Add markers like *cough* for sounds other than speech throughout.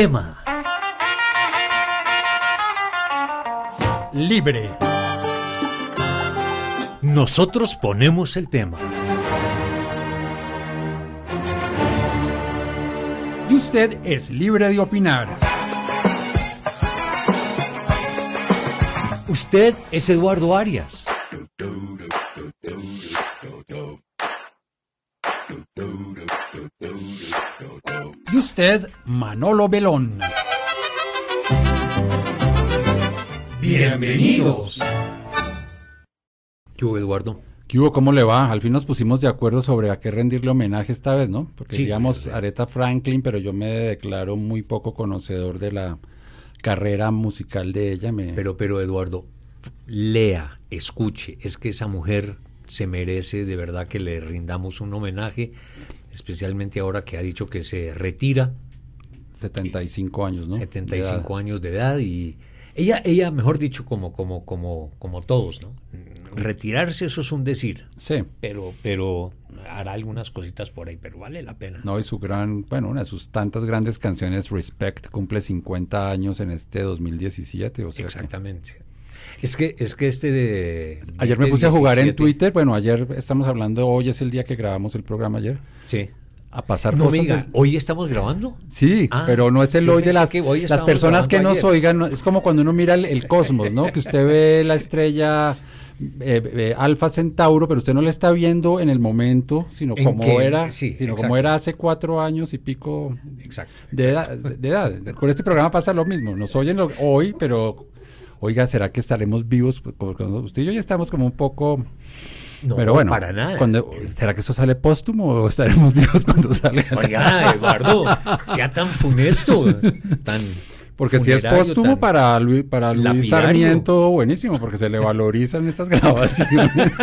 tema. Libre. Nosotros ponemos el tema. Y usted es libre de opinar. Usted es Eduardo Arias. Usted, Manolo Belón. Bienvenidos. ¿Qué hubo, Eduardo? ¿Qué hubo? ¿Cómo le va? Al fin nos pusimos de acuerdo sobre a qué rendirle homenaje esta vez, ¿no? Porque Sí, digamos sí. Aretha Franklin, pero yo me declaro muy poco conocedor de la carrera musical de ella. Me... Pero, pero, Eduardo, lea, escuche. Es que esa mujer se merece de verdad que le rindamos un homenaje, especialmente ahora que ha dicho que se retira, 75 años, ¿no? 75 años de edad y ella, ella, mejor dicho, como, como, como, como todos, ¿no? Retirarse, eso es un decir. Sí. Pero, pero hará algunas cositas por ahí, pero vale la pena. No, y su gran, bueno, una de sus tantas grandes canciones, Respect, cumple 50 años en este 2017. O sea que- Exactamente. Es que, es que este de. Ayer me puse a jugar en 17, Twitter, bueno, ayer estamos hablando, hoy es el día que grabamos el programa ayer, Sí. a pasar No me cosas. diga, ¿hoy estamos grabando? Sí, Ah, pero no es el hoy de las, que hoy las personas que nos ayer. oigan, no- es como cuando uno mira el, el cosmos, ¿no? Que usted ve la estrella eh, eh, Alfa Centauro, pero usted no la está viendo en el momento, sino ¿En como qué? era, Sí, sino exacto. como era hace cuatro años y pico Exacto. de edad, de, de edad. Con este programa pasa lo mismo, nos oyen lo- hoy, pero oiga, ¿será que estaremos vivos? Porque usted y yo ya estamos como un poco... No, pero bueno, para nada. cuando- ¿será que eso sale póstumo o estaremos *laughs* vivos cuando salga? Oiga, Eduardo, sea tan funesto, tan. Porque si es póstumo para Luis, para Luis. Sarmiento, buenísimo, porque se le valorizan estas *laughs* grabaciones. *laughs*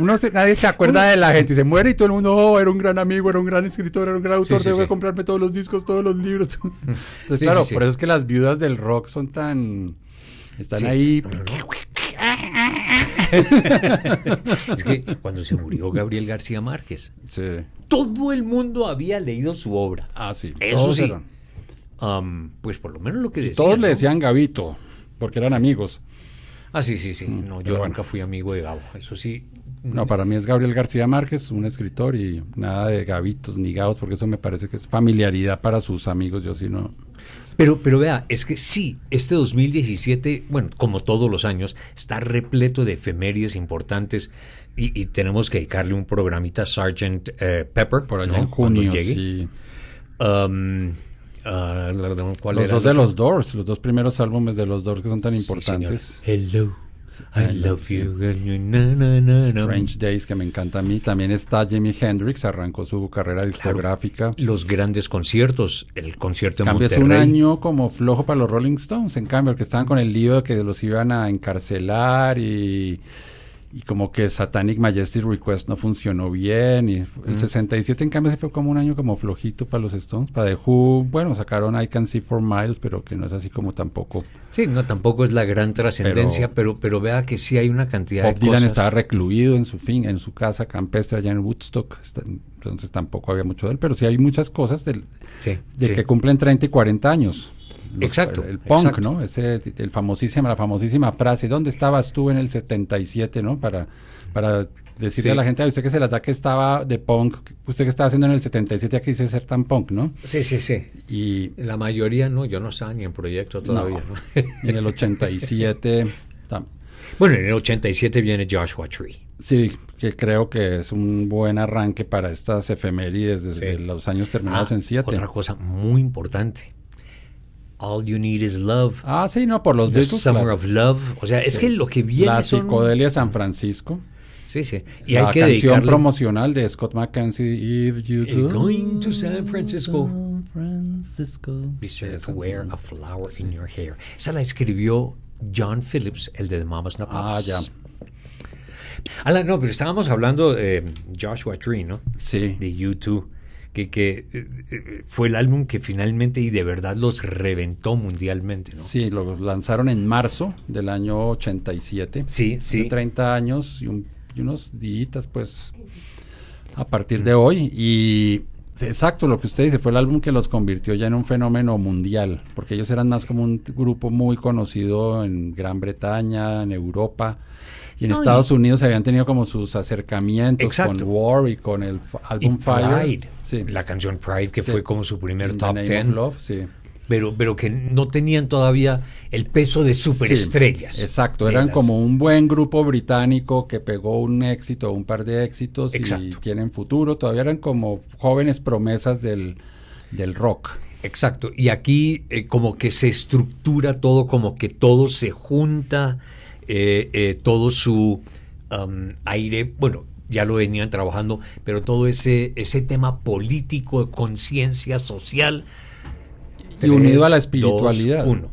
Uno se- nadie se acuerda de la gente y se muere y todo el mundo, oh, era un gran amigo, era un gran escritor, era un gran autor, sí, debo sí. comprarme todos los discos, todos los libros. *laughs* Entonces, Sí, claro, sí, sí. por eso es que las viudas del rock son tan... Están Sí. ahí... *laughs* Es que cuando se murió Gabriel García Márquez, Sí. todo el mundo había leído su obra. Ah, sí. Eso todos sí. eran- Am, pues por lo menos lo que y decían. todos le decían Gavito, porque eran amigos. Ah, sí, sí, sí. No, yo bueno. nunca fui amigo de Gabo. Eso sí. No, para mí es Gabriel García Márquez, un escritor y nada de gavitos ni gavos, porque eso me parece que es familiaridad para sus amigos. Yo sí no. Pero, pero vea, es que sí, este 2017, bueno, como todos los años, está repleto de efemérides importantes y, y tenemos que dedicarle un programita a Sgt. eh, Pepper Por allá ¿no? en Cuando junio, llegue. sí. Um, ah, la- la- ¿cuál Los era dos de los Doors, los dos primeros álbumes de los Doors que son tan Sí, importantes. señor. Hello, I I love you. na, na, na, na. Strange Days, que me encanta a mí. También está Jimi Hendrix, arrancó su carrera discográfica. Los grandes conciertos, el concierto En cambio, es Monterrey. un año como flojo para los Rolling Stones, en cambio, que estaban con el lío de que los iban a encarcelar y, y como que Satanic Majestic Request no funcionó bien. Y el 67, en cambio, sí fue como un año como flojito para los Stones. Para The Who, bueno, sacaron I Can See For Miles, pero que no es así como tampoco. Sí, no, tampoco es la gran trascendencia, pero, pero, vea que sí hay una cantidad Bob de Dylan cosas. estaba recluido en su fin, en su casa campestre allá en Woodstock, está- entonces tampoco había mucho de él, pero sí hay muchas cosas del, Sí, de sí. que cumplen 30 y 40 años. Los- Exacto, El, punk, exacto. ¿no? Ese, el famosísima, la famosísima frase, ¿dónde estabas tú en el 77, no? Para, para decirle Sí. a la gente, a usted que se las da que estaba de punk, usted que estaba haciendo en el 77, aquí dice ser tan punk, ¿no? Sí, sí, sí. Y, La mayoría no, yo no estaba ni en proyecto todavía. ¿no? y *laughs* en el 87, tam- bueno, en el 87 viene Joshua Tree. sí, que creo que es un buen arranque para estas efemérides desde Sí. los años terminados Ah, en 7. Otra cosa muy importante. All You Need Is Love. Ah, sí, no, por los The Beatles, Summer claro. of Love. O sea, es Sí. que lo que viene La son- psicodelia de San Francisco. Sí, sí. Y la hay que canción dedicarle... promocional de Scott McKenzie, If You Eh, Do. Going to San Francisco. San Francisco. Be sure to wear a flower in your hair. Esa la escribió John Phillips, el de The Mamas No Ah, Papas. ya. Ala, no, pero estábamos hablando de Joshua Tree, ¿no? Sí. De U2, que, que eh, eh, fue el álbum que finalmente y de verdad los reventó mundialmente, ¿no? Sí, lo lanzaron en marzo del año 87. Sí, sí. 30 años y, un- y unos días, pues, a partir de hoy. Y Exacto, lo que usted dice, fue el álbum que los convirtió ya en un fenómeno mundial, porque ellos eran más como un grupo muy conocido en Gran Bretaña, en Europa, y en No, Estados y- Unidos habían tenido como sus acercamientos Exacto. con War y con el Y álbum Fire. Pride, Sí. la canción Pride, que Sí. fue como su primer In top ten, Love, sí. pero, pero que no tenían todavía el peso de superestrellas. Sí, exacto, eran las- como un buen grupo británico que pegó un éxito, un par de éxitos y Exacto. tienen futuro, todavía eran como jóvenes promesas del, del rock. Exacto, y aquí eh, como que se estructura todo, como que todo se junta, eh, eh, todo su um, aire, bueno, ya lo venían trabajando, pero todo ese, ese tema político, de conciencia social. Y unido a la espiritualidad. dos, uno.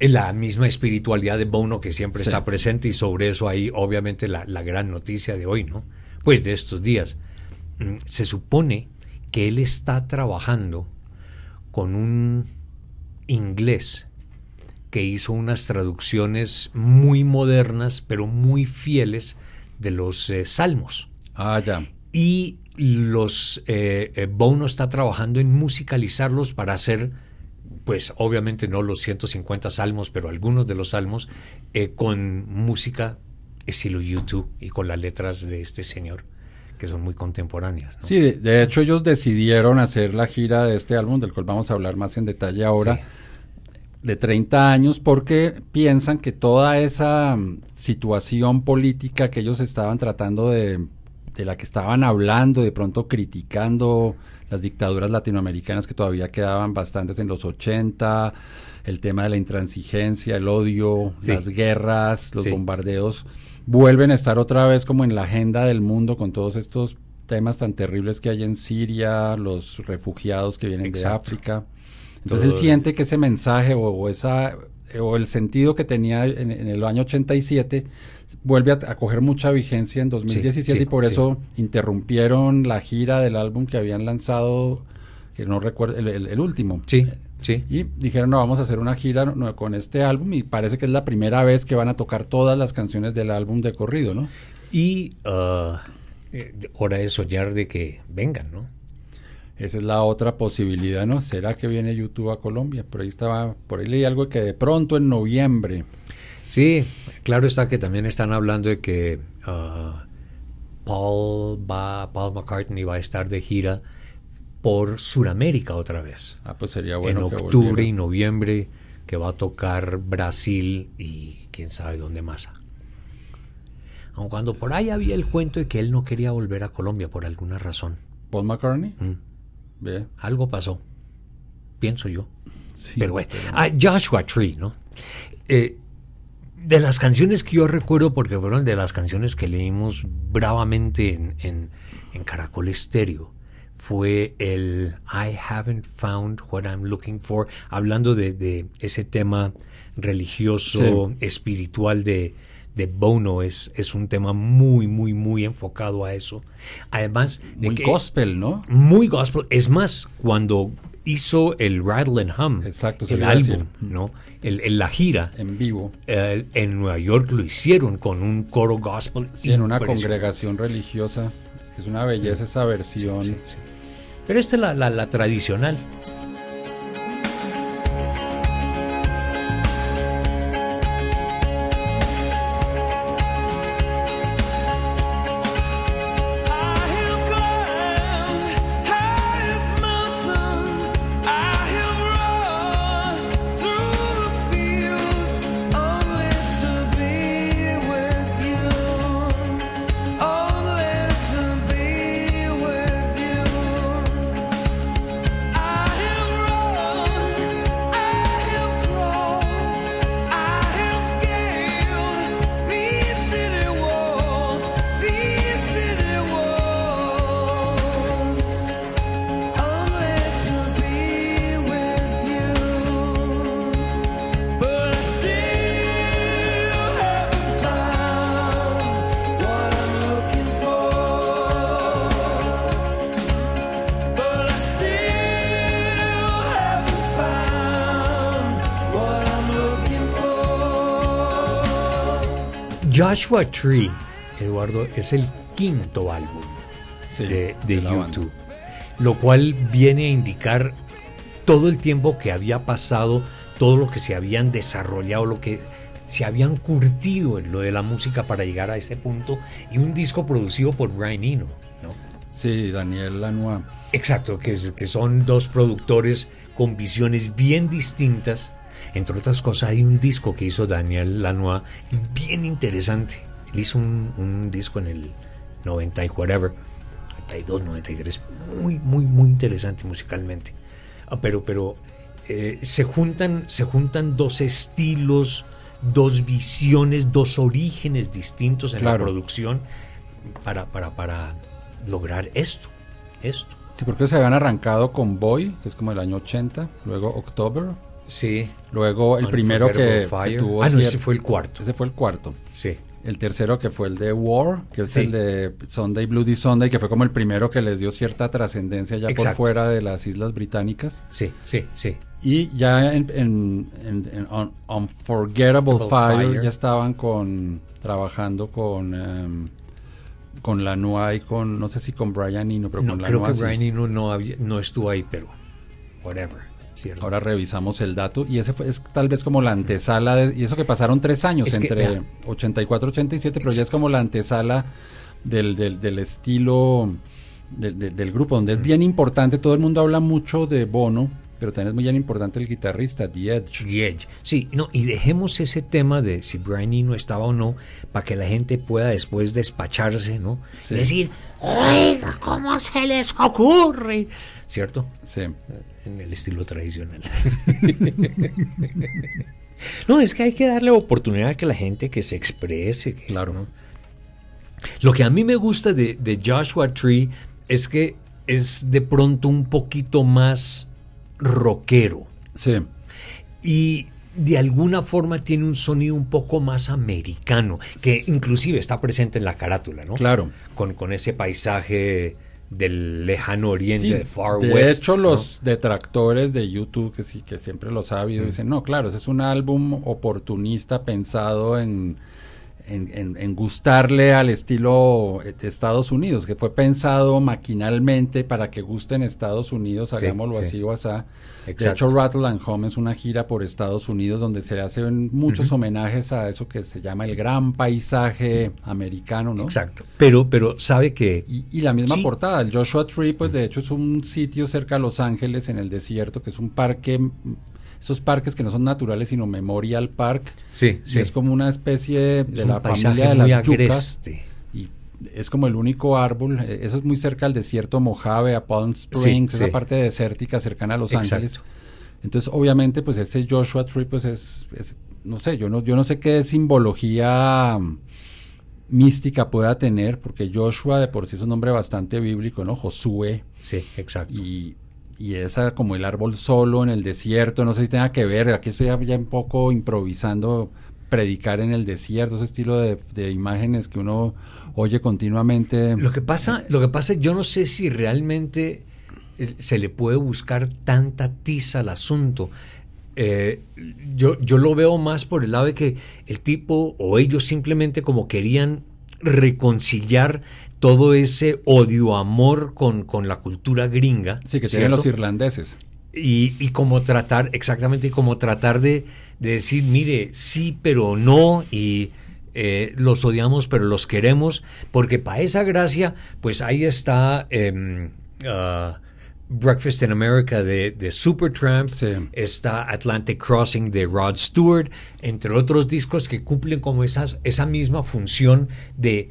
Es la misma espiritualidad de Bono que siempre Sí. está presente y sobre eso hay obviamente la, la gran noticia de hoy, ¿no? Pues de estos días. Mm, Se supone que él está trabajando con un inglés que hizo unas traducciones muy modernas, pero muy fieles de los eh, salmos. Ah, ya. Y los eh, eh, Bono está trabajando en musicalizarlos para hacer, pues obviamente no los 150 salmos, pero algunos de los salmos eh, con música estilo YouTube y con las letras de este señor, que son muy contemporáneas. ¿no? Sí, de, de hecho ellos decidieron hacer la gira de este álbum, del cual vamos a hablar más en detalle ahora, Sí. De 30 años, porque piensan que toda esa mm, situación política que ellos estaban tratando de, de la que estaban hablando, de pronto criticando las dictaduras latinoamericanas que todavía quedaban bastantes en los 80, el tema de la intransigencia, el odio, Sí. las guerras, los Sí. bombardeos, vuelven a estar otra vez como en la agenda del mundo con todos estos temas tan terribles que hay en Siria, los refugiados que vienen Exacto. de África. Entonces él Todo- siente que ese mensaje o, o esa o el sentido que tenía en, en el año 87 vuelve a, a coger mucha vigencia en 2017 sí, y por sí. eso interrumpieron la gira del álbum que habían lanzado, que no recuerdo, el, el- el último. Sí, sí. Y dijeron, no, vamos a hacer una gira no, con este álbum y parece que es la primera vez que van a tocar todas las canciones del álbum de corrido, ¿no? Y ah, eh, hora de soñar de que vengan, ¿no? Esa es la otra posibilidad, ¿no? ¿Será que viene YouTube a Colombia? Por ahí estaba, por ahí leí algo que de pronto en noviembre. Sí, claro está que también están hablando de que ah, Paul, va, Paul McCartney va a estar de gira por Sudamérica otra vez. Ah, pues sería bueno. en que octubre volviera. y noviembre, que va a tocar Brasil y quién sabe dónde más. Aun cuando por ahí había el cuento de que él no quería volver a Colombia por alguna razón. Paul McCartney. Mm, Algo pasó, pienso yo. Sí, Pero bueno, ah, Joshua Tree, ¿no? Eh, de las canciones que yo recuerdo, porque fueron de las canciones que leímos bravamente en, en, en Caracol Estéreo, fue el I haven't found what I'm looking for, hablando de, de ese tema religioso, espiritual de, de Bono, es, es un tema muy, muy, muy enfocado a eso. Además, de Muy que- gospel, ¿no? muy gospel. Es más, cuando hizo el Rattle and Hum, Exacto, el álbum, ¿no? El, el- la gira, En vivo. eh, en Nueva York lo hicieron con un coro gospel. Sí, en una congregación religiosa. Es que es una belleza esa versión. Sí, sí. Pero esta es la, la- la tradicional. Joshua Tree, Eduardo, es el quinto álbum Sí, de, de. YouTube. lo cual viene a indicar todo el tiempo que había pasado, todo lo que se habían desarrollado, lo que se habían curtido en lo de la música para llegar a ese punto y un disco producido por Brian Eno, ¿no? Sí, Daniel Lanois. Exacto, que, es- que son dos productores con visiones bien distintas. Entre otras cosas, hay un disco que hizo Daniel Lanois bien interesante. Él hizo un, un disco en el 90 y whatever, 92, 93, muy, muy, muy interesante musicalmente. Ah, pero, pero eh, se, juntan, se juntan dos estilos, dos visiones, dos orígenes distintos en Claro. la producción para, para, para lograr esto, esto. Sí, porque se habían arrancado con Boy, que es como el año 80, luego October, Sí. luego el primero que, tuvo Ah, no, ese fue el cuarto. ese fue el cuarto. Sí. El tercero que fue el de War, que es Sí. el de Sunday Bloody Sunday, que fue como el primero que les dio cierta trascendencia ya Exacto. por fuera de las Islas Británicas. Sí, sí, sí. Y ya en, en- en- en Un- Unforgettable Fire, Fire. ya estaban con trabajando con em, con Lanois y con no sé si con Brian Eno, pero No, con creo que sí. Brian Eno no, había- no estuvo ahí, pero whatever. ¿Cierto? Ahora revisamos el dato y ese fue, es tal vez como la antesala de- y eso que pasaron tres años Es que, entre vea. 84 87, pero ya es como la antesala del, del, del estilo del grupo, donde es bien importante, todo el mundo habla mucho de Bono, pero también es muy importante el guitarrista, The Edge. The Edge. Sí, no, y dejemos ese tema de si Brian Eno estaba o no, para que la gente pueda después despacharse, ¿no? Sí. Decir, oiga, ¿cómo se les ocurre? ¿Cierto? Sí. En el estilo tradicional. *laughs* no, es que hay que darle oportunidad a que la gente que se exprese. que- Claro. ¿no? Lo que a mí me gusta de, de Joshua Tree es que es de pronto un poquito más rockero Sí. y de alguna forma tiene un sonido un poco más americano, que inclusive está presente en la carátula, ¿no? Claro. Con, con ese paisaje del lejano oriente, Sí, de Far de West. hecho, ¿no? los detractores de YouTube, que sí, que siempre los ha habido, dicen, no, claro, ese es un álbum oportunista pensado en, en, en- en gustarle al estilo eh, de Estados Unidos, que fue pensado maquinalmente para que guste en Estados Unidos, hagámoslo sí. así o. De Exacto. hecho, Rattle and Home es una gira por Estados Unidos donde se le hacen muchos homenajes a eso que se llama el gran paisaje americano, ¿no? Exacto. Pero, pero sabe que Y, y la misma Sí. portada, el Joshua Tree, pues de hecho es un sitio cerca de Los Ángeles, en el desierto, que es un parque, esos parques que no son naturales, sino Memorial Park. sí, sí. es como una especie de Es la familia de las yucas. Y es como el único árbol, eh, eso es muy cerca al desierto Mojave, a Palm Springs, Sí, esa sí. parte desértica cercana a Los Exacto. Ángeles. Entonces, obviamente, pues ese Joshua Tree, pues es, es- no sé, yo no, yo no sé qué simbología mm, mística pueda tener, porque Joshua de por sí es un nombre bastante bíblico, ¿no? Josué, Sí, exacto. y, y esa como el árbol solo en el desierto, no sé si tenga que ver, aquí estoy ya, ya un poco improvisando, predicar en el desierto, ese estilo de, imágenes que uno oye continuamente. Lo que pasa, lo que pasa, yo no sé si realmente eh, se le puede buscar tanta tiza al asunto. Eh, yo, yo lo veo más por el lado de que el tipo o ellos simplemente como querían reconciliar todo ese odio-amor con, con la cultura gringa. Sí, que tienen los irlandeses. y, y como tratar, exactamente, como tratar de, de decir, mire, sí, pero no, y eh, los odiamos, pero los queremos, porque para esa gracia, pues ahí está em, ah, Breakfast in America de, de Supertramp, Sí. está Atlantic Crossing de Rod Stewart, entre otros discos que cumplen como esas, esa misma función de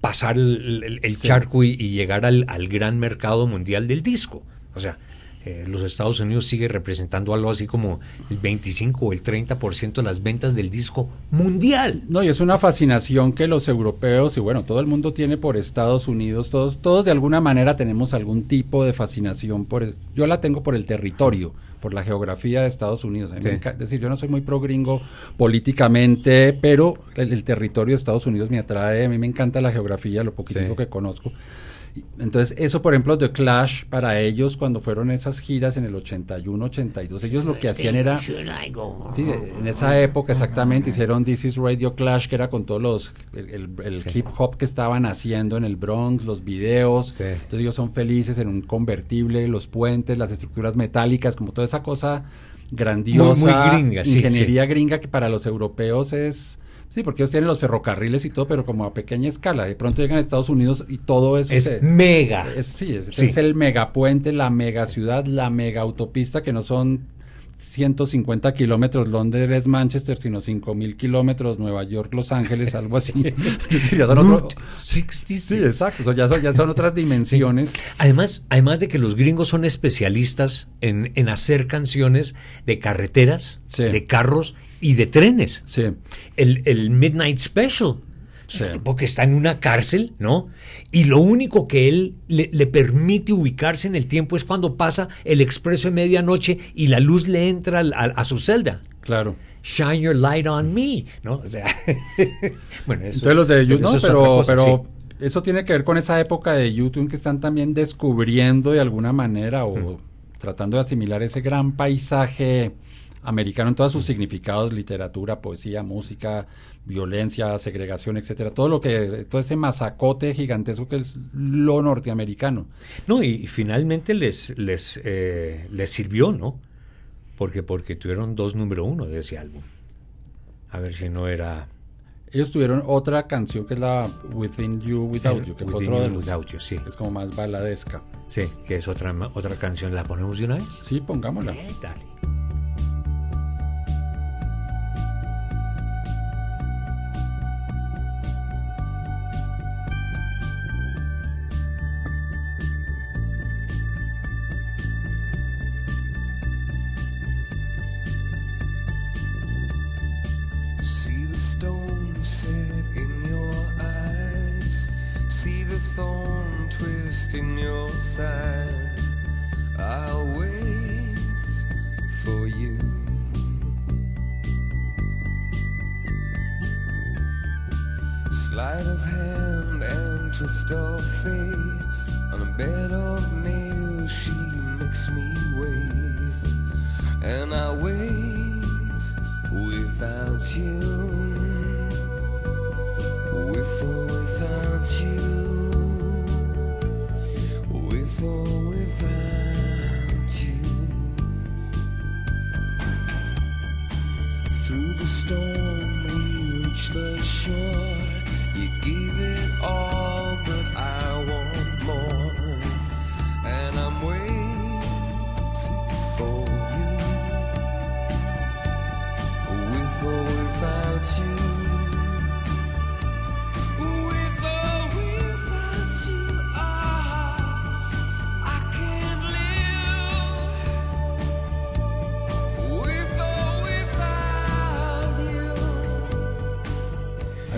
pasar el, el- el charco y, y llegar al, al gran mercado mundial del disco. O sea, eh, los Estados Unidos sigue representando algo así como el 25 o el 30% de las ventas del disco mundial. No, y es una fascinación que los europeos y bueno, todo el mundo tiene por Estados Unidos, todos, todos de alguna manera tenemos algún tipo de fascinación por, yo la tengo por el territorio, por la geografía de Estados Unidos. Sí. Es decir, yo no soy muy pro gringo políticamente, pero el, el territorio de Estados Unidos me atrae, a mí me encanta la geografía, lo poquitico Sí. que conozco. Entonces, eso, por ejemplo, The Clash, para ellos, cuando fueron esas giras en el 81, 82, ellos lo que hacían era... Sí, en esa época exactamente hicieron This is Radio Clash, que era con todos los... el, el- el Sí. hip hop que estaban haciendo en el Bronx, los videos. Sí. Entonces ellos son felices en un convertible, los puentes, las estructuras metálicas, como toda esa cosa grandiosa. Muy- muy gringa, sí, Ingeniería gringa que para los europeos es... Sí, porque ellos tienen los ferrocarriles y todo, pero como a pequeña escala. De pronto llegan a Estados Unidos y todo eso Es se- mega. es, sí, es, Sí. es el megapuente, la mega ciudad, la mega autopista, que no son 150 kilómetros Londres, Manchester, sino 5000 kilómetros Nueva York, Los Ángeles, algo así. *laughs* Decir, ya son otro- Route 66. sí, exacto, ya, son, ya son otras dimensiones. Además, además de que los gringos son especialistas en, en hacer canciones de carreteras, Sí. de carros y de trenes. Sí, El, el Midnight Special. Es un tipo que está en una cárcel, ¿no? Y lo único que él le, le permite ubicarse en el tiempo es cuando pasa el expreso de medianoche y la luz le entra al- al- a, su celda. claro. Shine your light on me, ¿no? O sea, *laughs* bueno, eso, Entonces los de YouTube, no, pero, cosa, pero sí. eso tiene que ver con esa época de YouTube que están también descubriendo de alguna manera o tratando de asimilar ese gran paisaje americano en todos sus significados, literatura, poesía, música, violencia, segregación, etcétera, todo lo que, todo ese masacote gigantesco que es lo norteamericano. No, y, y finalmente les, les, eh, les sirvió, ¿no? Porque, porque tuvieron dos número uno de ese álbum. A ver si no era... Ellos tuvieron otra canción que es la Within You, Without You, que Within otro de los, Without You, sí. es como más baladesca. Sí, que es otra, otra canción. ¿La ponemos de una vez? Sí, pongámosla. Eh, dale. Through the storm, we reach the shore. You gave it all, but I want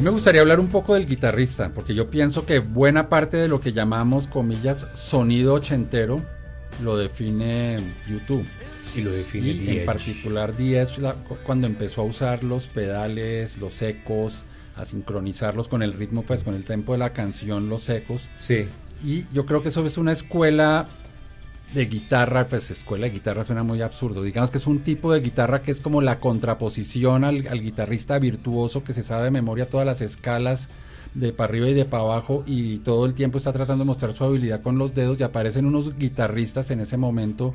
mí me gustaría hablar un poco del guitarrista, porque yo pienso que buena parte de lo que llamamos, comillas, sonido ochentero, lo define YouTube. Y lo define Y en particular cu- cuando empezó a usar los pedales, los ecos, a sincronizarlos con el ritmo, pues con el tempo de la canción, los ecos. Sí. Y yo creo que eso es una escuela de guitarra, pues escuela de guitarra suena muy absurdo. Digamos que es un tipo de guitarra que es como la contraposición al, al guitarrista virtuoso que se sabe de memoria todas las escalas de para arriba y de para abajo y todo el tiempo está tratando de mostrar su habilidad con los dedos y aparecen unos guitarristas en ese momento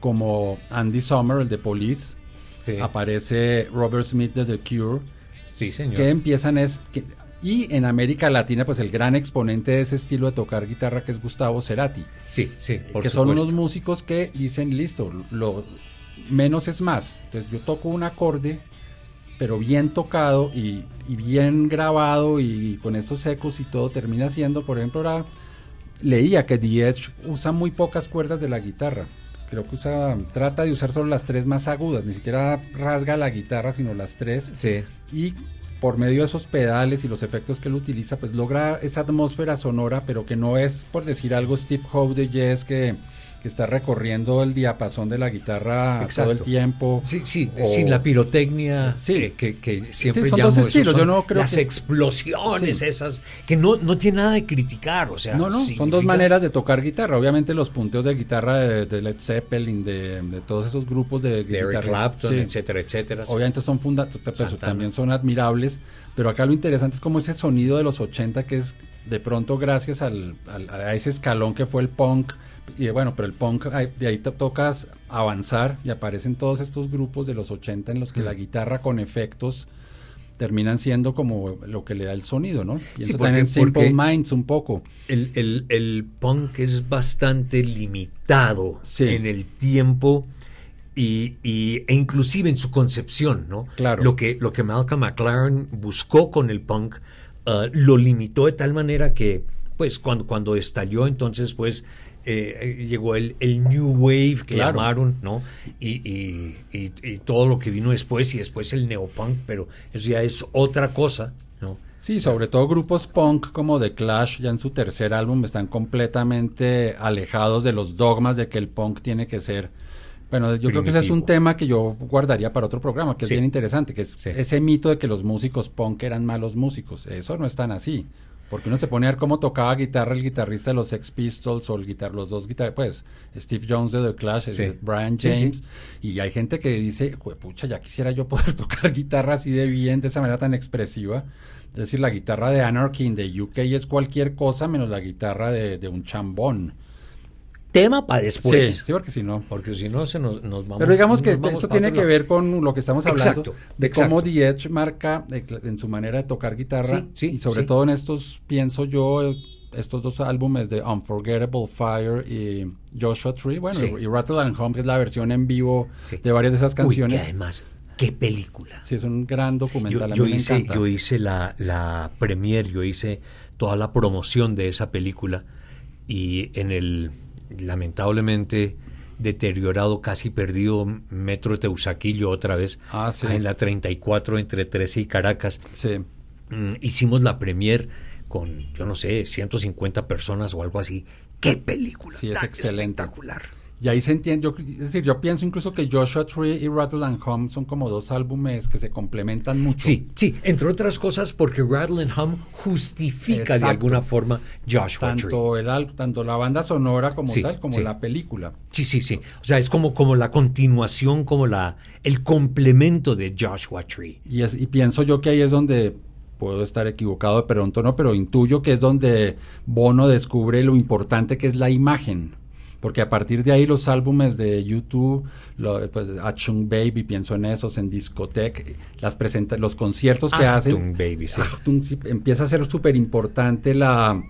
como Andy Summer, el de Police, Sí. aparece Robert Smith de The Cure, Sí, señor. que empiezan es que- y en América Latina pues el gran exponente de ese estilo de tocar guitarra que es Gustavo Cerati, Sí, sí. Por que son unos músicos que dicen listo, lo menos es más. Entonces yo toco un acorde pero bien tocado y, y bien grabado y con estos ecos y todo termina siendo, por ejemplo, ahora leía que The Edge usa muy pocas cuerdas de la guitarra. Creo que usa, trata de usar solo las tres más agudas, ni siquiera rasga la guitarra, sino las tres Sí. y por medio de esos pedales y los efectos que él utiliza, pues logra esa atmósfera sonora, pero que no es, por decir algo, Steve Howe de Yes, que, que está recorriendo el diapasón de la guitarra todo el tiempo. Sí, sí, O- sin la pirotecnia Sí. eh, que, que siempre Sí, son llamo, dos estilos, son yo no creo las que- explosiones Sí. esas, que no, no tiene nada de criticar, o sea, No, no, son significa- dos maneras de tocar guitarra. Obviamente los punteos de guitarra de, de Led Zeppelin, de, de todos esos grupos de, de Eric Clapton, etcétera, etcétera. Obviamente son funda pues, también son admirables, pero acá lo interesante es como ese sonido de los 80 que es de pronto gracias al, al- a ese escalón que fue el punk. Y bueno, pero el punk, de ahí te tocas avanzar y aparecen todos estos grupos de los 80 en los que Mm. la guitarra con efectos terminan siendo como lo que le da el sonido, ¿no? Pienso Sí, porque- Simple porque- Minds un poco. el, el- el punk es bastante limitado Sí. en el tiempo y, y- e inclusive en su concepción, ¿no? Claro. Lo que, lo que Malcolm McLaren buscó con el punk uh, lo limitó de tal manera que, pues, cuando, cuando estalló, entonces, pues, eh, llegó el, el New Wave que Claro. llamaron, ¿no? Y, y- y- y todo lo que vino después y después el neopunk, pero eso ya es otra cosa, ¿no? Sí, sobre todo grupos punk como The Clash, ya en su tercer álbum, están completamente alejados de los dogmas de que el punk tiene que ser. Bueno, yo creo que ese es un tema que yo guardaría para otro programa, que Sí. es bien interesante, que es Sí. ese mito de que los músicos punk eran malos músicos. Eso no es tan así. Porque uno se pone a ver cómo tocaba guitarra el guitarrista de los Sex Pistols o el guitar los dos guitarristas, pues Steve Jones de The Clash, Sí. Brian Sí, sí. James, y hay gente que dice, pucha, ya quisiera yo poder *laughs* tocar guitarra así de bien, de esa manera tan expresiva. Es decir, la guitarra de Anarchy in the UK es cualquier cosa menos la guitarra de, de un chambón. Tema para después. sí, sí, porque si no. Porque si no, se nos, nos vamos. Pero digamos que esto tiene que ver con lo que estamos hablando Exacto, de exacto. cómo The Edge marca eh, en su manera de tocar guitarra Sí, sí, y sobre sí. todo en estos, pienso yo, estos dos álbumes de Unforgettable Fire y Joshua Tree, bueno, Sí. y, y Rattle and Home, que es la versión en vivo Sí. de varias de esas Uy, canciones. que además, qué película. Sí, es un gran documental, Yo, a yo mí me hice, encanta. yo hice la, la premier, yo hice toda la promoción de esa película y en el lamentablemente deteriorado, casi perdido metro Teusaquillo otra vez, Ah, sí. en la 34 entre 13 y Caracas. Sí. Mm, hicimos la premier con, yo no sé, 150 personas o algo así. ¡Qué película! Sí, es tan excelente. Espectacular. Y ahí se entiende, yo, es decir, yo pienso incluso que Joshua Tree y Rattle and Home son como dos álbumes que se complementan mucho. Sí, sí, entre otras cosas porque Rattle and Hum justifica de alguna forma Joshua Tree. tanto el al- tanto la banda sonora como Sí, tal como sí. la película. Sí, sí, sí. O sea, es como, como la continuación, como la el complemento de Joshua Tree. Y, es, y pienso yo que ahí es donde puedo estar equivocado de pronto, no, pero intuyo que es donde Bono descubre lo importante que es la imagen. Porque a partir de ahí los álbumes de YouTube, lo, pues, Achtung Baby, pienso en esos, en Discotech, las presenta los conciertos que hacen. Achtung Baby, sí. Achtung, sí, empieza a ser súper importante la,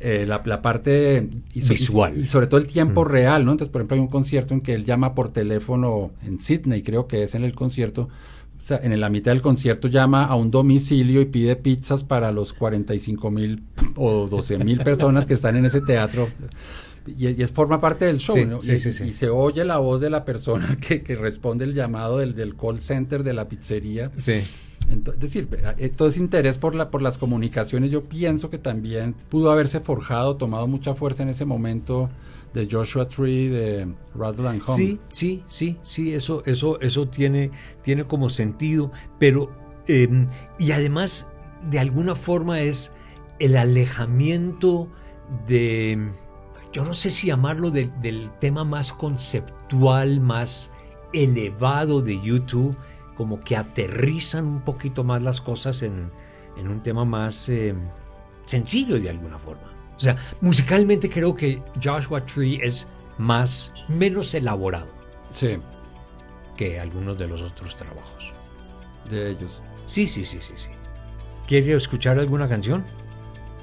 eh, la, la parte y- Visual. y sobre todo el tiempo real, ¿no? Entonces, por ejemplo, hay un concierto en que él llama por teléfono en Sydney, creo que es en el concierto. O sea, en la mitad del concierto llama a un domicilio y pide pizzas para los 45 mil o 12 mil personas que están en ese teatro. Y, y es forma parte del show, Sí, ¿no? sí, y, sí, sí. y se oye la voz de la persona *laughs* que, que responde el llamado del, del call center de la pizzería. Sí. Ento- es decir, eh, todo ese interés por, la, por las comunicaciones, yo pienso que también pudo haberse forjado, tomado mucha fuerza en ese momento de Joshua Tree, de Rattle and Home. Sí, sí, sí, sí, eso, eso, eso tiene, tiene como sentido, pero eh, y además de alguna forma es el alejamiento de, yo no sé si llamarlo del- del tema más conceptual, más elevado de YouTube, como que aterrizan un poquito más las cosas en, en un tema más eh, sencillo de alguna forma. O sea, musicalmente creo que Joshua Tree es más, menos elaborado Sí, que algunos de los otros trabajos. de ellos. Sí, sí, sí, sí, sí. ¿Quiere escuchar alguna canción?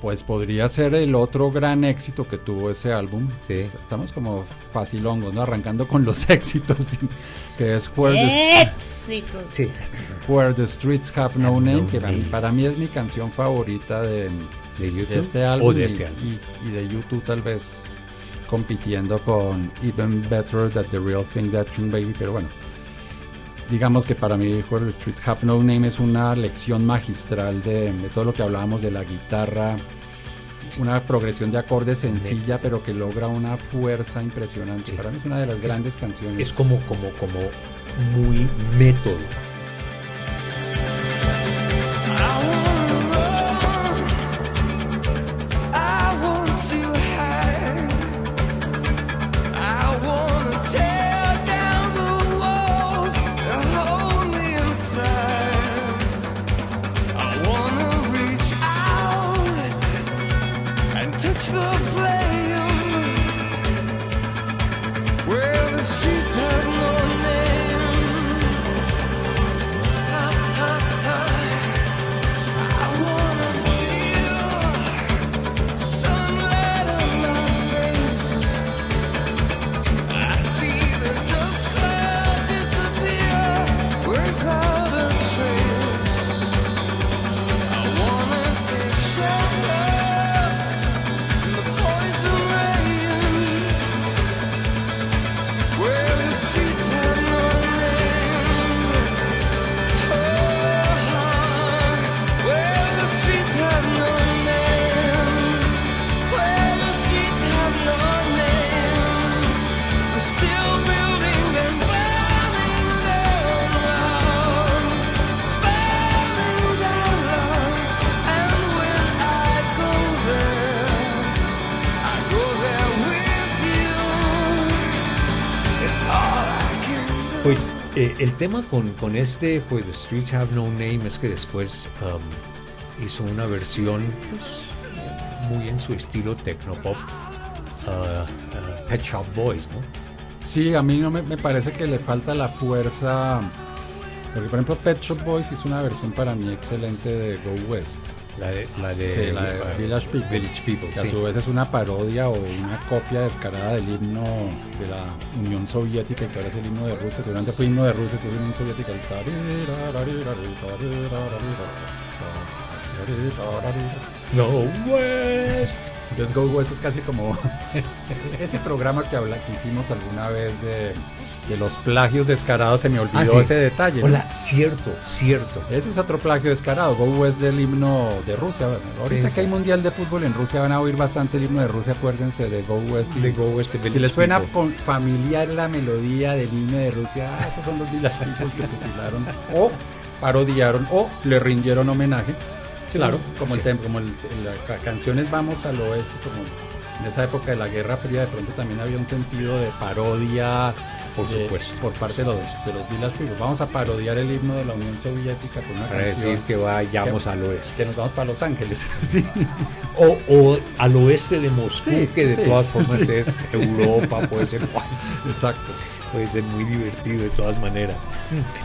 Pues podría ser el otro gran éxito que tuvo ese álbum. Sí. Estamos como facilongos, ¿no? Arrancando con los *laughs* éxitos, que es Where the, Éxitos. Sí. Where the Streets Have No Name, No que para mí, Name. para mí es mi canción favorita de, ¿De YouTube? de este álbum. ¿O de y- este álbum? Y, y de YouTube tal vez compitiendo con Even Better Than The Real Thing de Achtung Baby, pero bueno. Digamos que para mí Where the Streets Have No Name es una lección magistral de, de todo lo que hablábamos de la guitarra una progresión de acordes sencilla, pero que logra una fuerza impresionante. Sí. Para mí es una de las grandes canciones. Es como, como, como muy método. Eh, el tema con, con este Where the Streets Have No Name es que después um, hizo una versión pues, muy en su estilo tecnopop, uh, uh, Pet Shop Boys, ¿no? Sí, a mí no me, me parece que le falta la fuerza. Porque, por ejemplo, Pet Shop Boys hizo una versión para mí excelente de Go West. La de, la de, Sí, la de Village People. Village People, que a su vez es una parodia o una copia descarada del himno de la Unión Soviética, que ahora es el himno de Rusia. Seguramente fue himno de Rusia, que es Unión Soviética. el Go West. Entonces Go West es casi como *laughs* ese programa que habla que hicimos alguna vez de, de los plagios descarados, se me olvidó Ah, sí. ese detalle. ¿no? Hola, cierto, cierto. Ese es otro plagio descarado, Go West del himno de Rusia. Bueno, ahorita Sí, que hay sí, mundial de fútbol en Rusia van a oír bastante el himno de Rusia, acuérdense de Go West. De Go West, si les suena con- familiar la melodía del himno de Rusia, ah, esos son los Village Peoples que fusilaron o parodiaron o le rindieron homenaje. Claro, como, el sí. tem- como el- el- las canciones Vamos al Oeste, como en esa época de la Guerra Fría, de pronto también había un sentido de parodia Por de- supuesto. por parte de los, de los People. Vamos a parodiar el himno de la Unión Soviética con una Para canción decir que vayamos al oeste. que nos vamos para Los Ángeles. *laughs* sí. O, o al oeste de Moscú, Sí, que de todas formas *laughs* es Europa, puede ser, Exacto. Puede ser muy divertido de todas maneras.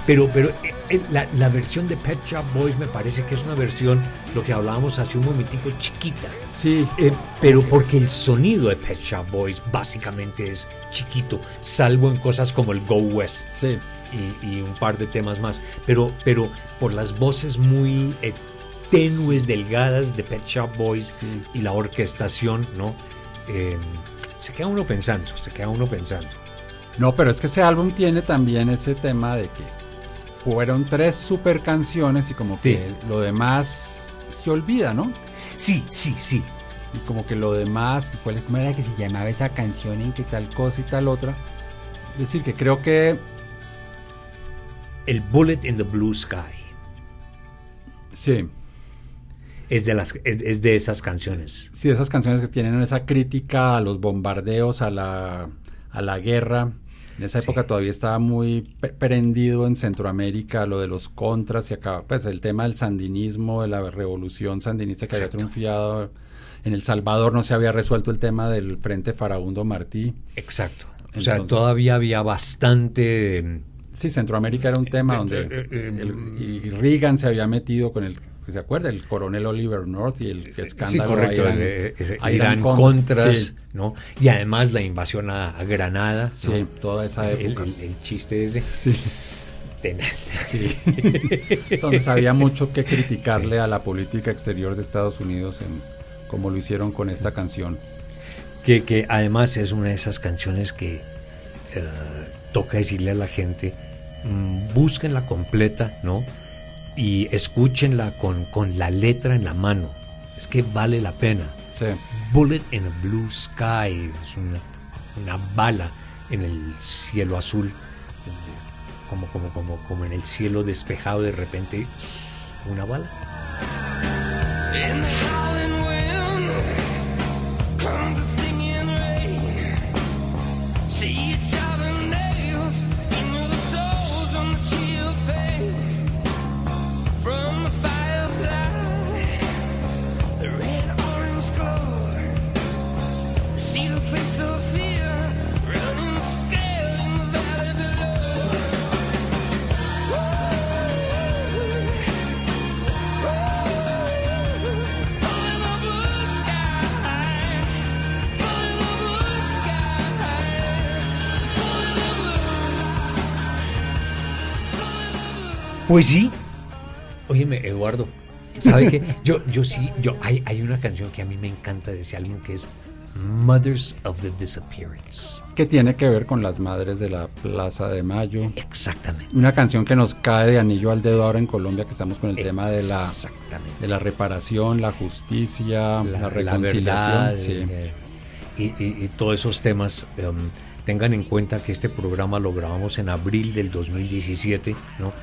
Pero, pero eh, eh, la, la versión de Pet Shop Boys me parece que es una versión, lo que hablábamos hace un momentico, chiquita. Sí, Eh, pero porque el sonido de Pet Shop Boys básicamente es chiquito, salvo en cosas como el Go West sí. y, y un par de temas más. Pero, pero por las voces muy eh, tenues, delgadas de Pet Shop Boys Sí. y la orquestación, ¿no? Eh, se queda uno pensando, se queda uno pensando. No, pero es que ese álbum tiene también ese tema de que fueron tres super canciones y como Sí. que lo demás se olvida, ¿no? Sí, sí, sí. Y como que lo demás, ¿y cuál es, ¿cómo era que se llamaba esa canción en que tal cosa y tal otra? Es decir, que creo que El Bullet in the Blue Sky sí, es de, las, es, es de esas canciones. sí, esas canciones que tienen esa crítica a los bombardeos, a la, a la guerra. En esa Sí. época todavía estaba muy prendido en Centroamérica lo de los contras y acá, pues el tema del sandinismo, de la revolución sandinista que Exacto. había triunfado. En El Salvador no se había resuelto el tema del Frente Farabundo Martí. Exacto. O sea, todavía había bastante... eh, Sí, Centroamérica era un tema Eh, donde eh, eh, el- y Reagan se había metido con el, ¿se acuerda? El coronel Oliver North y el escándalo. Sí, correcto. Irán- eh, ese a Irán Con- Contras, Sí, ¿no? Y además la invasión a, a Granada. sí, ¿no? toda esa El, época. el- el chiste ese. Sí, sí. *laughs* Entonces había mucho que criticarle a la política exterior de Estados Unidos en como lo hicieron con esta canción. Que, que además es una de esas canciones que eh, toca decirle a la gente, mm, búsquenla completa, ¿no? Y escúchenla con, con la letra en la mano. Es que vale la pena. Sí. Bullet in a Blue Sky, es una, una bala en el cielo azul, como, como, como, como en el cielo despejado de repente, una bala. Pues sí. Óyeme, Eduardo, ¿sabe qué? *laughs* Yo, yo sí, yo, hay, hay una canción que a mí me encanta de ese álbum que es Mothers of the Disappearance. Que tiene que ver con las madres de la Plaza de Mayo. Exactamente. Una canción que nos cae de anillo al dedo ahora en Colombia, que estamos con el tema de la, de la reparación, la justicia, la, reconciliación. verdad, sí. eh, y, y- y todos esos temas. em, tengan en cuenta que este programa lo grabamos en abril del 2017, ¿no?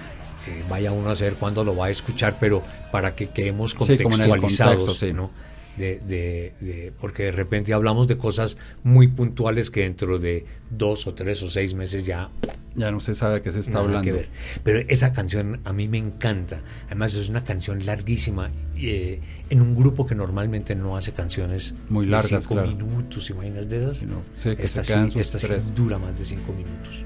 Eh, vaya uno a saber cuándo lo va a escuchar, pero para que quedemos Sí, contextualizados, contexto, sí. ¿no? De, de- de- porque de repente hablamos de cosas muy puntuales que dentro de dos o tres o seis meses ya Ya no se sabe de qué se está hablando. que ver. Pero esa canción a mí me encanta. Además es una canción larguísima eh, en un grupo que normalmente no hace canciones Muy de largas, cinco claro. minutos, imaginas de esas. Sí, no, sí, que esta sí, esta sí dura más de cinco minutos.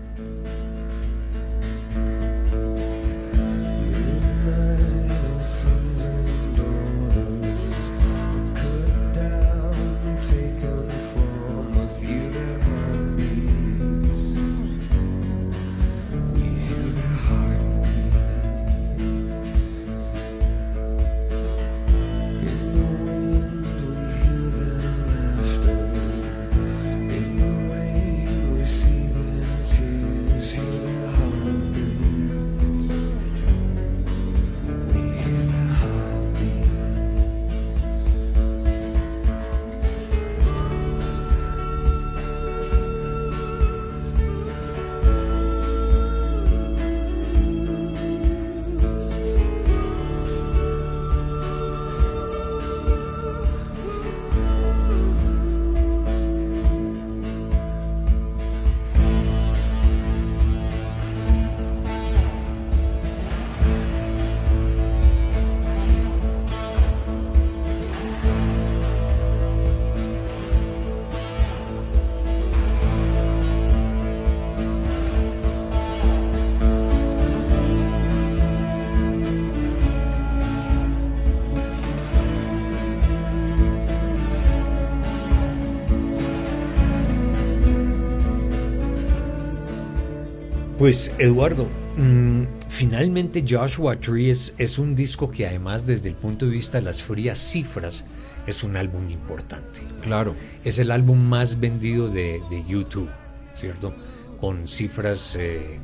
Pues Eduardo, mm, finalmente Joshua Tree es, es un disco que además desde el punto de vista de las frías cifras es un álbum importante. Claro. Es el álbum más vendido de, de YouTube, ¿cierto? Con cifras eh,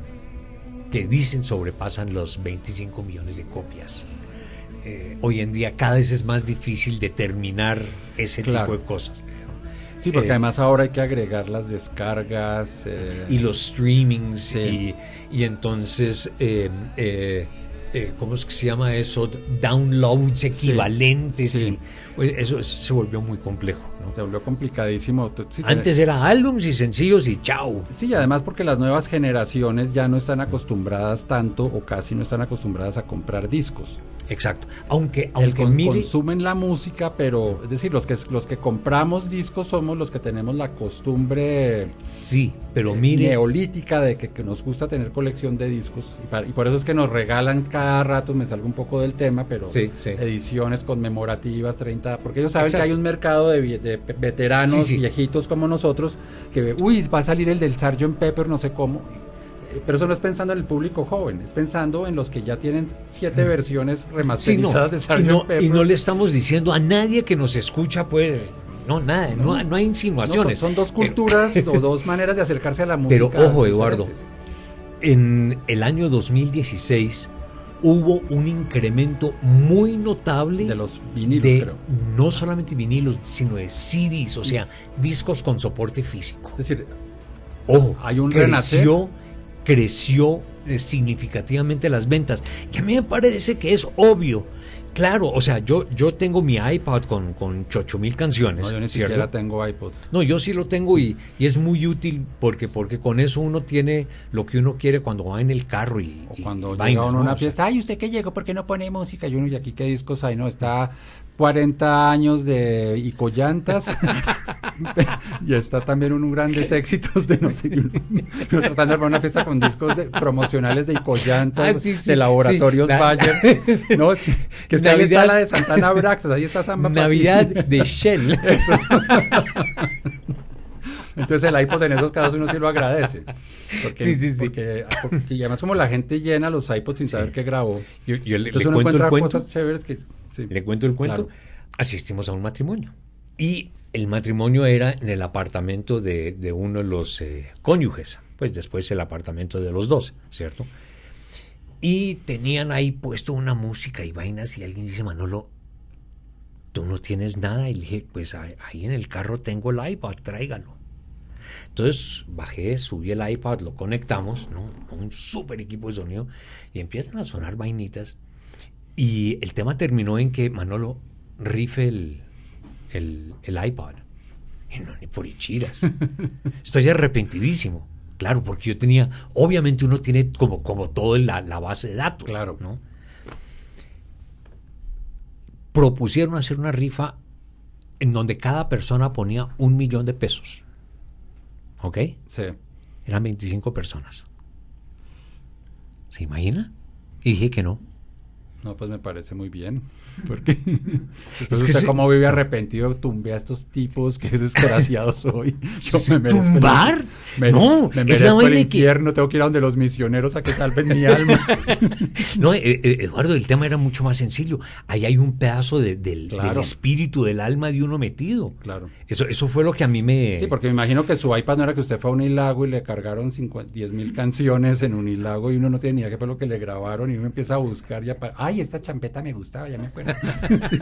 que dicen sobrepasan los 25 millones de copias. Eh, hoy en día cada vez es más difícil determinar ese Claro. tipo de cosas. Sí, porque Eh, además ahora hay que agregar las descargas. eh, y los streamings y, y entonces eh, ¿cómo es que se llama eso? downloads equivalentes sí. y eso, eso se volvió muy complejo ¿no? se volvió complicadísimo. Sí, antes era álbums y sencillos y chao Sí, además porque las nuevas generaciones ya no están acostumbradas tanto o casi no están acostumbradas a comprar discos. Exacto aunque El aunque con- mire consumen la música, pero es decir, los que los que compramos discos somos los que tenemos la costumbre sí pero mire neolítica de que, que nos gusta tener colección de discos y, para- y por eso es que nos regalan cada rato, me salgo un poco del tema, pero Sí, sí. ediciones conmemorativas 30, porque ellos saben Exacto. que hay un mercado de, de veteranos sí. viejitos como nosotros que uy, va a salir el del Sgt. Pepper, no sé cómo. Eh, Pero eso no es pensando en el público joven, es pensando en los que ya tienen siete versiones Sí, no, remasterizadas de y, Sgt. no, Pepper. y no le estamos diciendo a nadie que nos escucha pues no nada no, no hay No, son, insinuaciones son dos Eh, culturas o *laughs* dos maneras de acercarse a la música. Pero ojo, Eduardo, diferentes. en el año 2016 hubo un incremento muy notable De los vinilos, de creo. no solamente vinilos, sino de CDs, o sea, discos con soporte físico. Es decir, Ojo, Hay un creció, creció eh, significativamente las ventas. Y a mí me parece que es obvio. Claro, o sea, yo, yo tengo mi iPod con, con 8000 canciones. no, yo ni ¿cierto? siquiera tengo iPod. No, yo sí lo tengo y, y es muy útil porque, porque con eso uno tiene lo que uno quiere cuando va en el carro y, O y cuando vainas, llega uno a ¿no? una fiesta, ay, ¿usted qué llegó? ¿Por qué no pone música? Y uno, ¿y aquí qué discos hay? No, está 40 años de Icollantas *laughs* y está también unos grandes éxitos de no sé tratando de armar una fiesta con discos de- promocionales de Icollantas, Ah, sí, sí, de laboratorios sí. Na- Bayer. *laughs* No, que, es que ahí está la de Santana Braxas, ahí está Samba *laughs* Papi. Navidad de Shell. Entonces el iPod en esos casos uno sí lo agradece. Porque, Sí, sí, sí. Porque, porque- y además como la gente llena los iPods sin saber qué grabó. Yo, yo le, Entonces le uno cuento encuentra cuento. cosas chéveres que... sí. Le cuento el cuento. Claro. Asistimos a un matrimonio. Y el matrimonio era en el apartamento de, de uno de los eh, cónyuges. Pues después el apartamento de los dos, ¿cierto? Y tenían ahí puesto una música y vainas y alguien dice, Manolo, tú no tienes nada. Y le dije, pues ahí en el carro tengo el iPod, tráigalo. Entonces bajé, subí el iPad, lo conectamos, ¿no? A un súper equipo de sonido y empiezan a sonar vainitas. Y el tema terminó en que Manolo rife el, el, el iPod. Y no, ni por ichiras. *laughs* Estoy arrepentidísimo. Claro, porque yo tenía, obviamente uno tiene como, como todo la, la base de datos. Claro. ¿no? Propusieron hacer una rifa en donde cada persona ponía un millón de pesos. ¿Ok? Sí. Eran 25 personas. ¿Se imagina? Y dije que no. No, pues me parece muy bien. *laughs* Porque Es que *laughs* usted sí. cómo vive arrepentido, tumbé a estos tipos, que desgraciado *laughs* soy. Yo me merezco el- ¿Tumbar? me- No, me es la merezco el vaina que- infierno, tengo que ir a donde los misioneros a que salven mi alma. No, eh, eh, Eduardo, el tema era mucho más sencillo. Ahí hay un pedazo de- del, Claro. del espíritu, del alma de uno metido. Claro. Eso, eso fue lo que a mí me... Sí, porque me imagino que su iPad no era que usted fue a Unilago y le cargaron 10 mil canciones en Unilago y uno no tiene ni idea qué fue lo que le grabaron y uno empieza a buscar ya para... Ay, esta champeta me gustaba, ya me acuerdo. *laughs* Sí.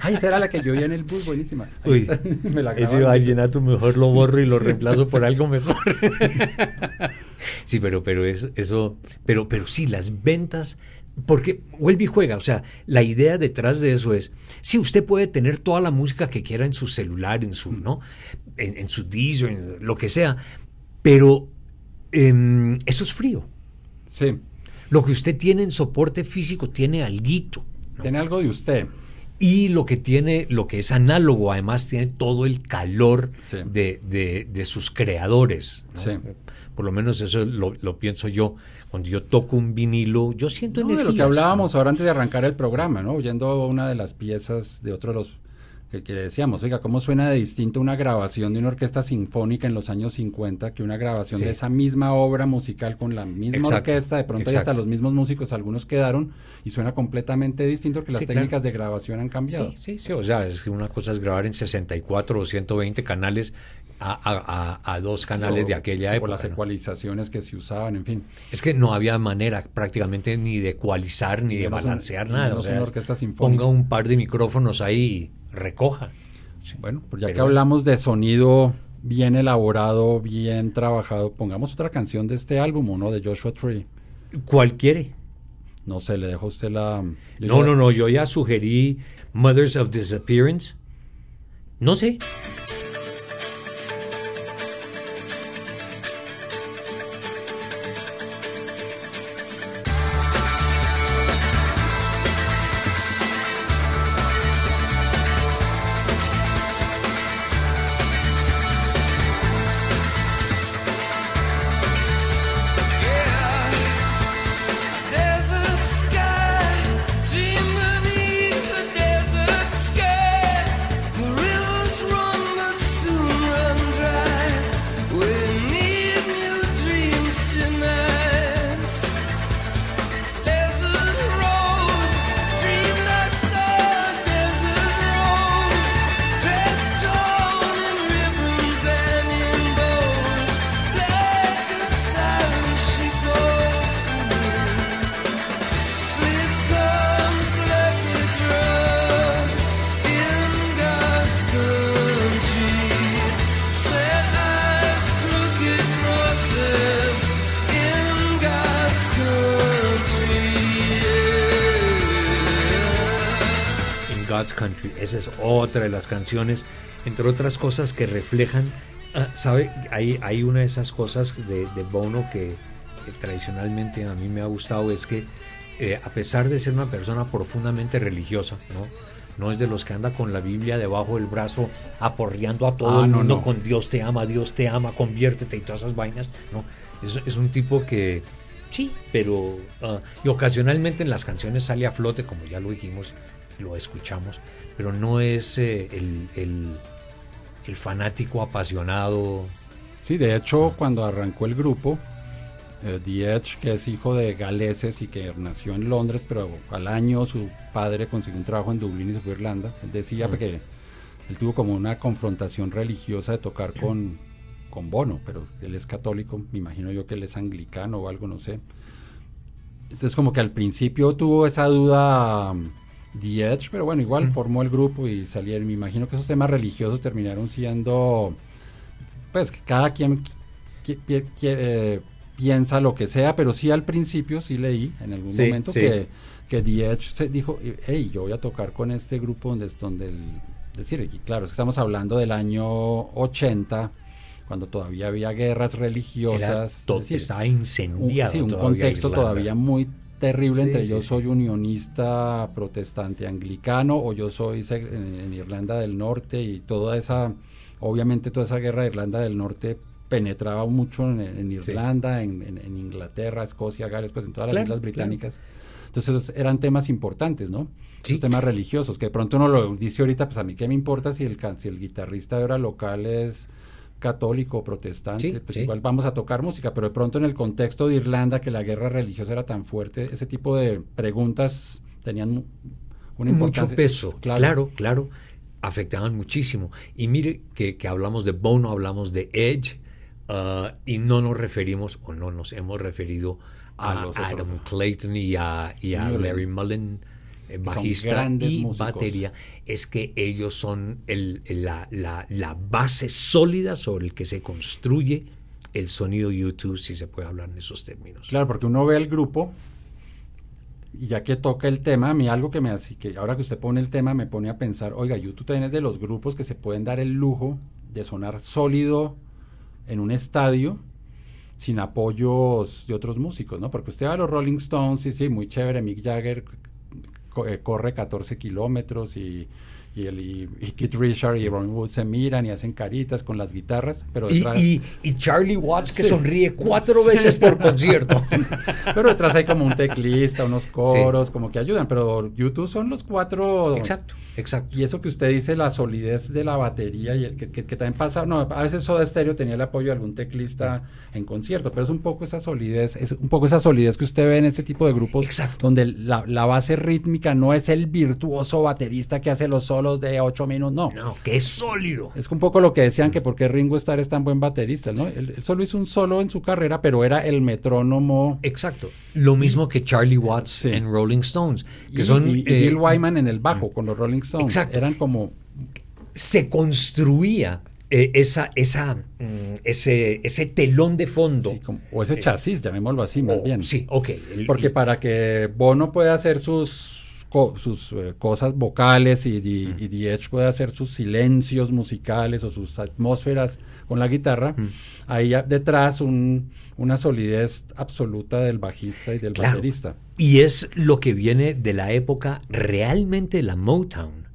Ay, esa era la que yo vi en el bus, buenísima. Ahí Uy, está, *laughs* me la ese vallenato mejor lo borro y lo *laughs* reemplazo por algo mejor. sí, pero, pero eso, eso, pero, pero sí, las ventas, porque vuelve y juega, o sea, la idea detrás de eso es, sí, usted puede tener toda la música que quiera en su celular, en su, ¿no? En, en su disco, en lo que sea, pero em, eso es frío. Sí, Lo que usted tiene en soporte físico tiene alguito. ¿no? tiene algo de usted. Y lo que tiene, lo que es análogo, además tiene todo el calor Sí. de, de- de sus creadores. ¿no? Sí. Por lo menos eso lo, lo pienso yo. Cuando yo toco un vinilo, yo siento No, de lo que hablábamos ahora antes de arrancar el programa, ¿no? Oyendo una de las piezas de otro de los que, que decíamos, oiga, ¿cómo suena de distinto una grabación de una orquesta sinfónica en los años 50 que una grabación Sí. de esa misma obra musical con la misma Exacto, orquesta? De pronto ya hasta los mismos músicos, algunos quedaron y suena completamente distinto porque las Sí, claro. técnicas de grabación han cambiado. Sí, sí, sí. O sea, es que una cosa es grabar en 64 o 120 canales a, a- a- dos canales O- de aquella sí, época. las ¿no? ecualizaciones que se usaban, en fin. Es que no había manera prácticamente ni de ecualizar ni de un- balancear y nada. O sea, una es- orquesta sinfónica. ponga un par de micrófonos ahí recoja. Bueno, pues ya Pero que hablamos de sonido bien elaborado, bien trabajado, pongamos otra canción de este álbum, ¿o no? De Joshua Tree. ¿Cuál quiere? No sé, le dejo a usted la... No, ya- no, no, yo ya sugerí Mothers of Disappearance. No sé. Esa es otra de las canciones, entre otras cosas que reflejan, ah, ¿sabe? Hay, hay una de esas cosas de, de Bono que, tradicionalmente a mí me ha gustado, es que eh, a pesar de ser una persona profundamente religiosa, ¿no? No es de los que anda con la Biblia debajo del brazo aporreando a todo Ah, el no, mundo no. con Dios te ama, Dios te ama, conviértete y todas esas vainas. No, es, es un tipo que sí, pero ah, y ocasionalmente en las canciones sale a flote, como ya lo dijimos, lo escuchamos, pero no es eh, el, el- el fanático apasionado. Sí, de hecho, cuando arrancó el grupo, eh, The Edge, que es hijo de galeses y que nació en Londres, pero al año su padre consiguió un trabajo en Dublín y se fue a Irlanda. Él decía que él tuvo como una confrontación religiosa de tocar con, con Bono, pero él es católico, me imagino yo que él es anglicano o algo, no sé. Entonces como que al principio tuvo esa duda The Edge, pero bueno, igual formó el grupo y salieron. Me imagino que esos temas religiosos terminaron siendo, pues que cada quien qui- pi- qui- eh, piensa lo que sea, pero sí al principio sí leí en algún Sí, momento sí. que, que The Edge se dijo, hey, yo voy a tocar con este grupo donde es donde el, decir, y claro, es que estamos hablando del año 80, cuando todavía había guerras Era religiosas, to- es decir, estaba un, incendiado. sí, un todavía contexto Irlanda. todavía muy terrible Sí, entre sí, yo sí. soy unionista protestante anglicano o yo soy en, Irlanda del Norte y toda esa, obviamente toda esa guerra de Irlanda del Norte penetraba mucho en, en Irlanda, en, en- en Inglaterra, Escocia, Gales, pues en todas las Claro, islas claro. británicas. Entonces eran temas importantes, ¿no? Sí. Esos temas religiosos, que de pronto uno lo dice ahorita, pues a mí qué me importa si el, si el guitarrista de ahora local es católico o protestante, Sí, pues sí. igual vamos a tocar música, pero de pronto en el contexto de Irlanda, que la guerra religiosa era tan fuerte, ese tipo de preguntas tenían una mucho importancia. peso, claro. claro, afectaban muchísimo. Y mire que, que hablamos de Bono, hablamos de Edge, ah, y no nos referimos, o no nos hemos referido A a. Adam Clayton y a, y a. Larry Mullen, bajista grandes y músicos. batería, es que ellos son el- la, la- la base sólida sobre el que se construye el sonido YouTube, si se puede hablar en esos términos. Claro, porque uno ve el grupo y ya que toca el tema, a mí algo que me hace, que ahora que usted pone el tema me pone a pensar, oiga, YouTube también es de los grupos que se pueden dar el lujo de sonar sólido en un estadio sin apoyos de otros músicos, ¿no? Porque usted va a los Rolling Stones, sí, sí, muy chévere, Mick Jagger eh, corre 14 kilómetros y, y, el, y, y Keith Richard y Ron Wood se miran y hacen caritas con las guitarras, pero Y, detrás, y- y Charlie Watts que Sí. sonríe cuatro veces por concierto. *laughs* pero detrás hay como un teclista, unos coros, como que ayudan, pero YouTube son los cuatro Exacto, exacto. Y eso que usted dice, la solidez de la batería, y el, que, que- que también pasa, no, a veces Soda Stereo tenía el apoyo de algún teclista en concierto, pero es un poco esa solidez, es un poco esa solidez que usted ve en este tipo de grupos, Exacto. donde la, la base rítmica no es el virtuoso baterista que hace los solos de ocho minutos, no. No, que es sólido. Es un poco lo que decían que por qué Ringo Starr es tan buen baterista, ¿no? Él, él solo hizo un solo en su carrera, pero era el metrónomo. Exacto. Lo mismo que Charlie Watts Sí. en Rolling Stones, que y, son y- y eh, Bill Wyman en el bajo con los Rolling Stones. Exacto. Eran como se construía eh, esa, esa, mm, ese, ese telón de fondo. sí, como- o ese chasis, llamémoslo así, más O- bien. Sí, ok. El- Porque para que Bono pueda hacer sus co- sus eh, cosas vocales y, y, Edge pueda hacer sus silencios musicales o sus atmósferas con la guitarra, hay a- detrás un- una solidez absoluta del bajista y del Claro. baterista. Y es lo que viene de la época realmente la Motown,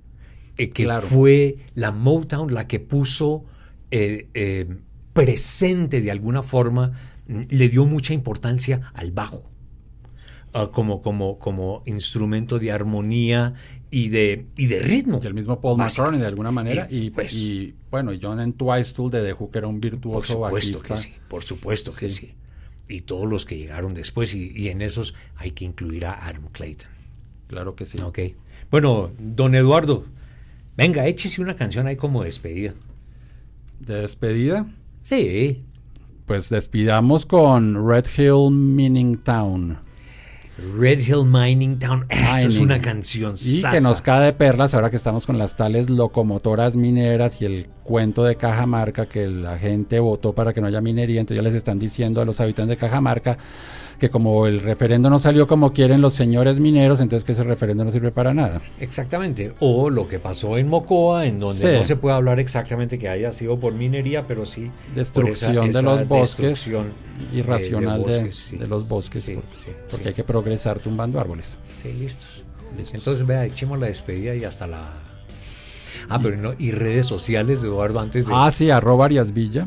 eh, que Claro. fue la Motown la que puso eh, eh, presente de alguna forma, mm, le dio mucha importancia al bajo. Ah, como, como, como instrumento de armonía y de, y de ritmo. Y el mismo Paul Básico. McCartney de alguna manera. Y, Y, pues- y, bueno, John Entwistle de The Who, que era un Por virtuoso supuesto bajista. que sí, por supuesto que Sí. sí. Y todos los que llegaron después, y, y en esos hay que incluir a Adam Clayton. Claro que sí. Ok. Bueno, don Eduardo, venga, échese una canción ahí como despedida. De despedida, Sí. pues despidamos con Red Hill Mining Town. Red Hill Mining Town. Eso es una canción. Y sasa. que nos cae de perlas ahora que estamos con las tales locomotoras mineras y el cuento de Cajamarca que la gente votó para que no haya minería, entonces ya les están diciendo a los habitantes de Cajamarca que como el referendo no salió como quieren los señores mineros, entonces que ese referendo no sirve para nada. Exactamente. O lo que pasó en Mocoa, en donde Sí. no se puede hablar exactamente que haya sido por minería, pero sí por Destrucción esa- de los bosques eh, irracional de, bosques, sí. de los bosques, Sí, por- sí, porque hay que progresar tumbando árboles. Sí, listos. Listos. Entonces, vea, echemos la despedida y hasta la. Ah, pero no, y redes sociales, Eduardo, antes de. Ah, sí, arroba Arias Villa.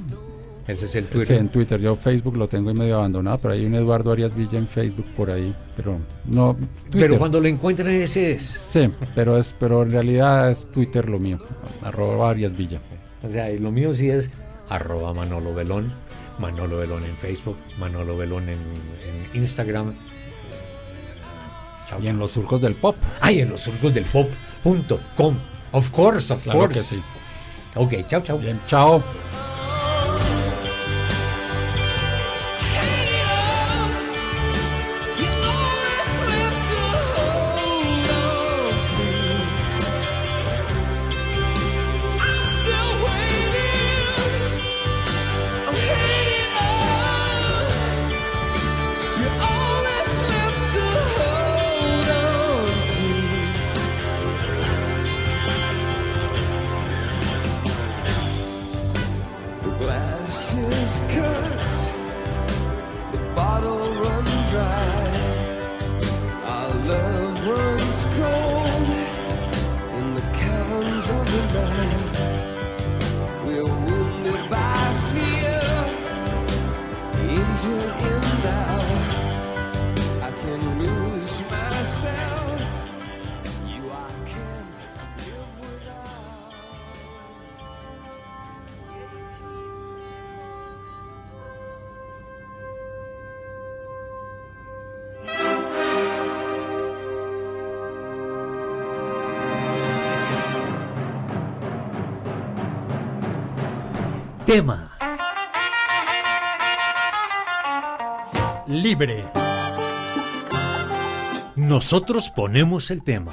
Ese es el Sí, Twitter. en Twitter. Yo Facebook lo tengo medio abandonado, pero hay un Eduardo Arias Villa en Facebook por ahí. Pero no. Twitter. pero cuando lo encuentren, ese es. Sí, pero es, pero en realidad es Twitter lo mío. Arroba Arias Villa. O sea, y lo mío sí es arroba Manolo Belón, Manolo Belón en Facebook, Manolo Belón en, en Instagram. Y en los surcos del pop. Ay, en los surcos del pop.com. Of course, of Claro course. que sí. Ok, chao, chao. Bien, chao. Nosotros ponemos el tema.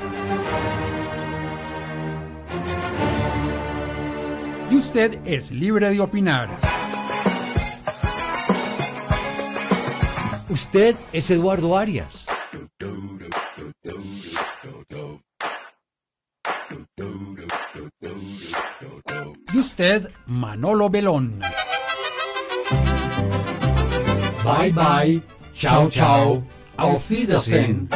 Y usted es libre de opinar. Usted es Eduardo Arias. Y usted, Manolo Belón. Bye bye. Chao, chao. Auf Wiedersehen.